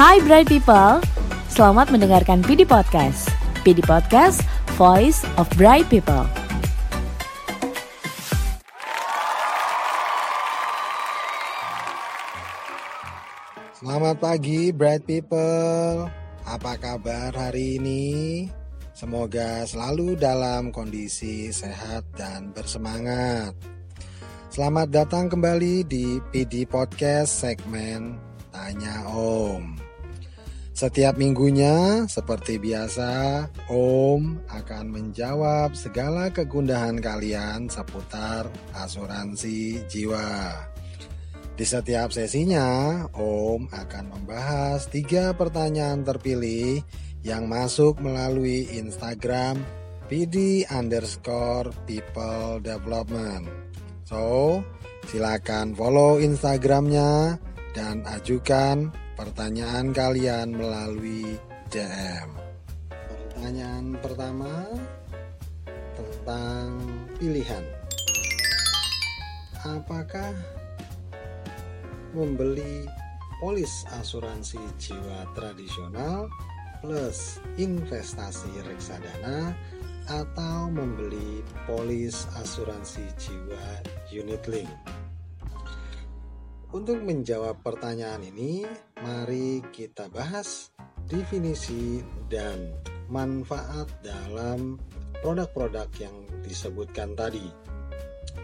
Hai Bright People, selamat mendengarkan PD Podcast. PD Podcast, Voice of Bright People. Selamat pagi Bright People. Apa kabar hari ini? Semoga selalu dalam kondisi sehat dan bersemangat. Selamat datang kembali di PD Podcast segmen Tanya Om. Setiap minggunya, seperti biasa, Om akan menjawab segala kegundahan kalian seputar asuransi jiwa. Di setiap sesinya, Om akan membahas tiga pertanyaan terpilih yang masuk melalui Instagram PD underscore people development. So, silakan follow Instagramnya dan ajukan pertanyaan kalian melalui DM. Pertanyaan pertama tentang pilihan. Apakah membeli polis asuransi jiwa tradisional plus investasi reksadana atau membeli polis asuransi jiwa unit link. Untuk menjawab pertanyaan ini, mari kita bahas definisi dan manfaat dalam produk-produk yang disebutkan tadi.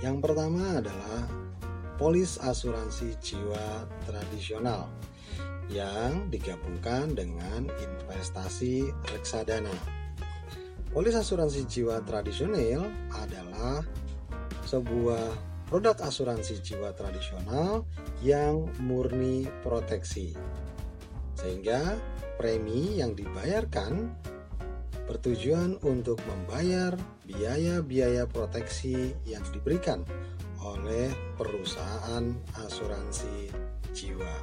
Yang pertama adalah polis asuransi jiwa tradisional yang digabungkan dengan investasi reksadana. Polis asuransi jiwa tradisional adalah sebuah produk asuransi jiwa tradisional yang murni proteksi. Sehingga premi yang dibayarkan bertujuan untuk membayar biaya-biaya proteksi yang diberikan oleh perusahaan asuransi jiwa.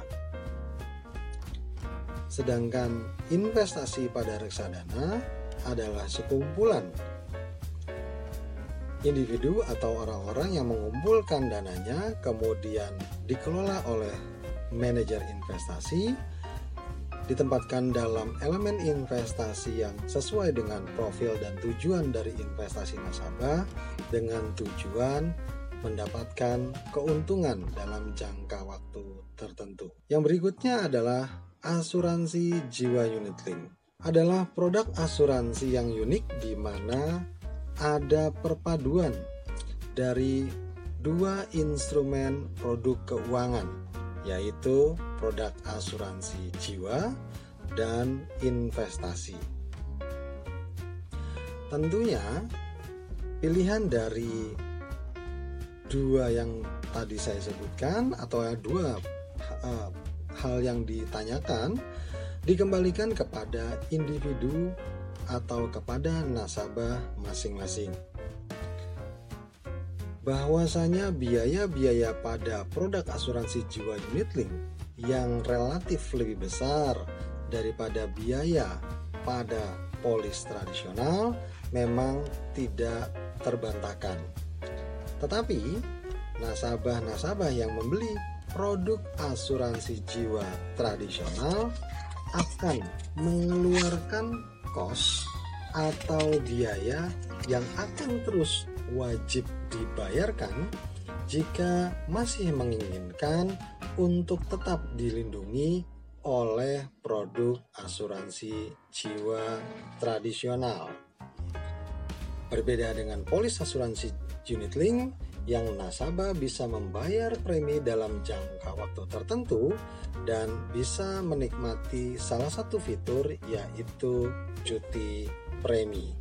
Sedangkan investasi pada reksadana adalah sekumpulan individu atau orang-orang yang mengumpulkan dananya kemudian dikelola oleh manajer investasi ditempatkan dalam elemen investasi yang sesuai dengan profil dan tujuan dari investasi nasabah dengan tujuan mendapatkan keuntungan dalam jangka waktu tertentu. Yang berikutnya adalah asuransi jiwa unit link. Adalah produk asuransi yang unik di mana ada perpaduan dari dua instrumen produk keuangan, yaitu produk asuransi jiwa dan investasi. Tentunya, pilihan dari dua yang tadi saya sebutkan atau dua uh, hal yang ditanyakan dikembalikan kepada individu atau kepada nasabah masing-masing. Bahwasanya biaya-biaya pada produk asuransi jiwa unit link yang relatif lebih besar daripada biaya pada polis tradisional memang tidak terbantahkan. Tetapi nasabah-nasabah yang membeli produk asuransi jiwa tradisional akan mengeluarkan kos atau biaya yang akan terus wajib dibayarkan jika masih menginginkan untuk tetap dilindungi oleh produk asuransi jiwa tradisional. Berbeda dengan polis asuransi unit link yang nasabah bisa membayar premi dalam jangka waktu tertentu dan bisa menikmati salah satu fitur yaitu cuti premi.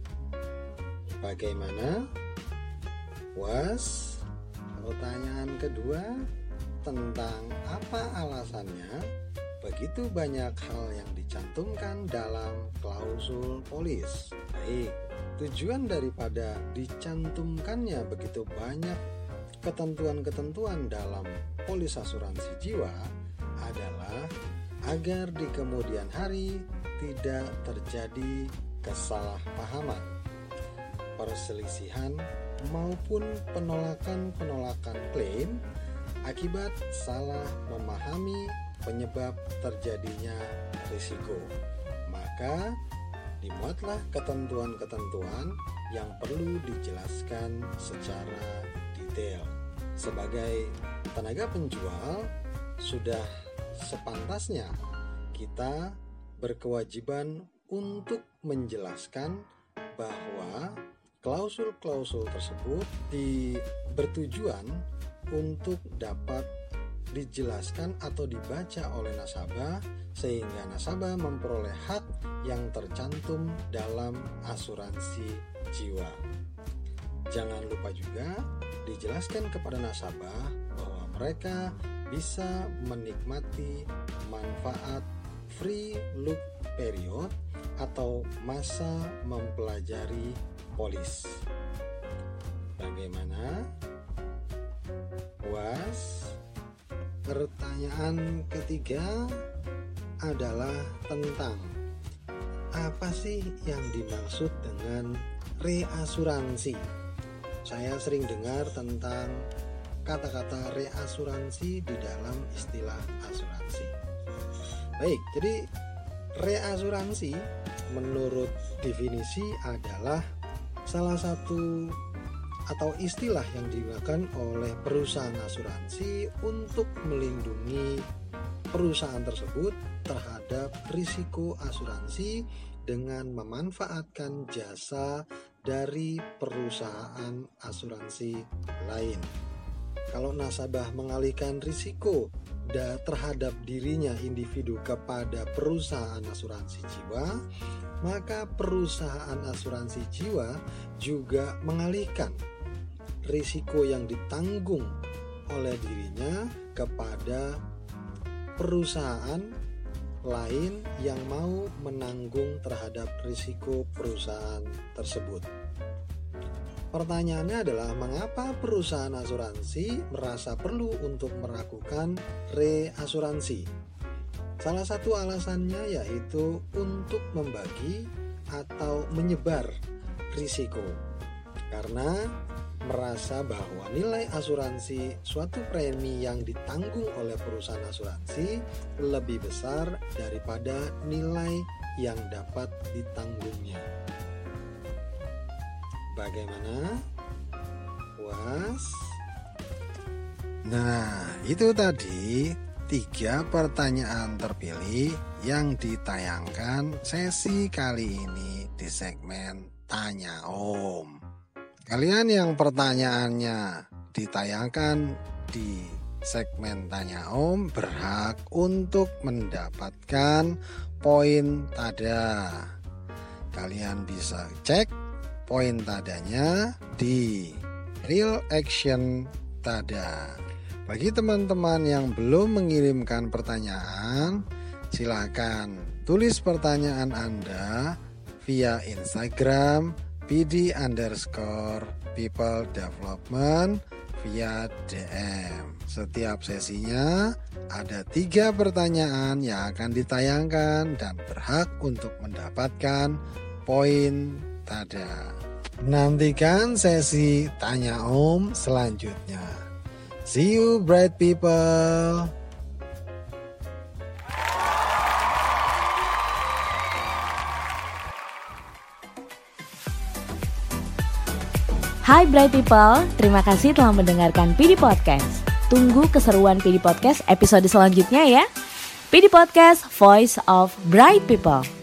Bagaimana? Was, pertanyaan kedua tentang apa alasannya begitu banyak hal yang dicantumkan dalam klausul polis. Baik, tujuan daripada dicantumkannya begitu banyak ketentuan-ketentuan dalam polis asuransi jiwa adalah agar di kemudian hari tidak terjadi kesalahpahaman, perselisihan maupun penolakan-penolakan klaim akibat salah memahami penyebab terjadinya risiko. Maka dimuatlah ketentuan-ketentuan yang perlu dijelaskan secara detail. Sebagai tenaga penjual, sudah sepantasnya kita berkewajiban untuk menjelaskan bahwa klausul-klausul tersebut di bertujuan untuk dapat dijelaskan atau dibaca oleh nasabah sehingga nasabah memperoleh hak yang tercantum dalam asuransi jiwa. Jangan lupa juga dijelaskan kepada nasabah bahwa mereka bisa menikmati manfaat free look period atau masa mempelajari polis. Bagaimana? Puas? Pertanyaan ketiga adalah tentang apa sih yang dimaksud dengan reasuransi? Saya sering dengar tentang kata-kata reasuransi di dalam istilah asuransi. Baik, jadi reasuransi menurut definisi adalah salah satu atau istilah yang digunakan oleh perusahaan asuransi untuk melindungi perusahaan tersebut terhadap risiko asuransi dengan memanfaatkan jasa dari perusahaan asuransi lain. Kalau nasabah mengalihkan risiko terhadap dirinya individu kepada perusahaan asuransi jiwa, maka perusahaan asuransi jiwa juga mengalihkan risiko yang ditanggung oleh dirinya kepada perusahaan lain yang mau menanggung terhadap risiko perusahaan tersebut. Pertanyaannya adalah mengapa perusahaan asuransi merasa perlu untuk melakukan reasuransi? Salah satu alasannya yaitu untuk membagi atau menyebar risiko. Karena merasa bahwa nilai asuransi suatu premi yang ditanggung oleh perusahaan asuransi lebih besar daripada nilai yang dapat ditanggungnya. Bagaimana? Puas? Nah, itu tadi tiga pertanyaan terpilih yang ditayangkan sesi kali ini di segmen Tanya Om. Kalian yang pertanyaannya ditayangkan di segmen Tanya Om berhak untuk mendapatkan poin tada. Kalian bisa cek poin tadanya di Real Action Tada. Bagi teman-teman yang belum mengirimkan pertanyaan, silakan tulis pertanyaan Anda via Instagram PD underscore people development via DM. Setiap sesinya ada tiga pertanyaan yang akan ditayangkan dan berhak untuk mendapatkan poin tada. Nantikan sesi tanya om selanjutnya. See you, bright people. Hai Bright People, terima kasih telah mendengarkan PD Podcast. Tunggu keseruan PD Podcast episode selanjutnya ya. PD Podcast, Voice of Bright People.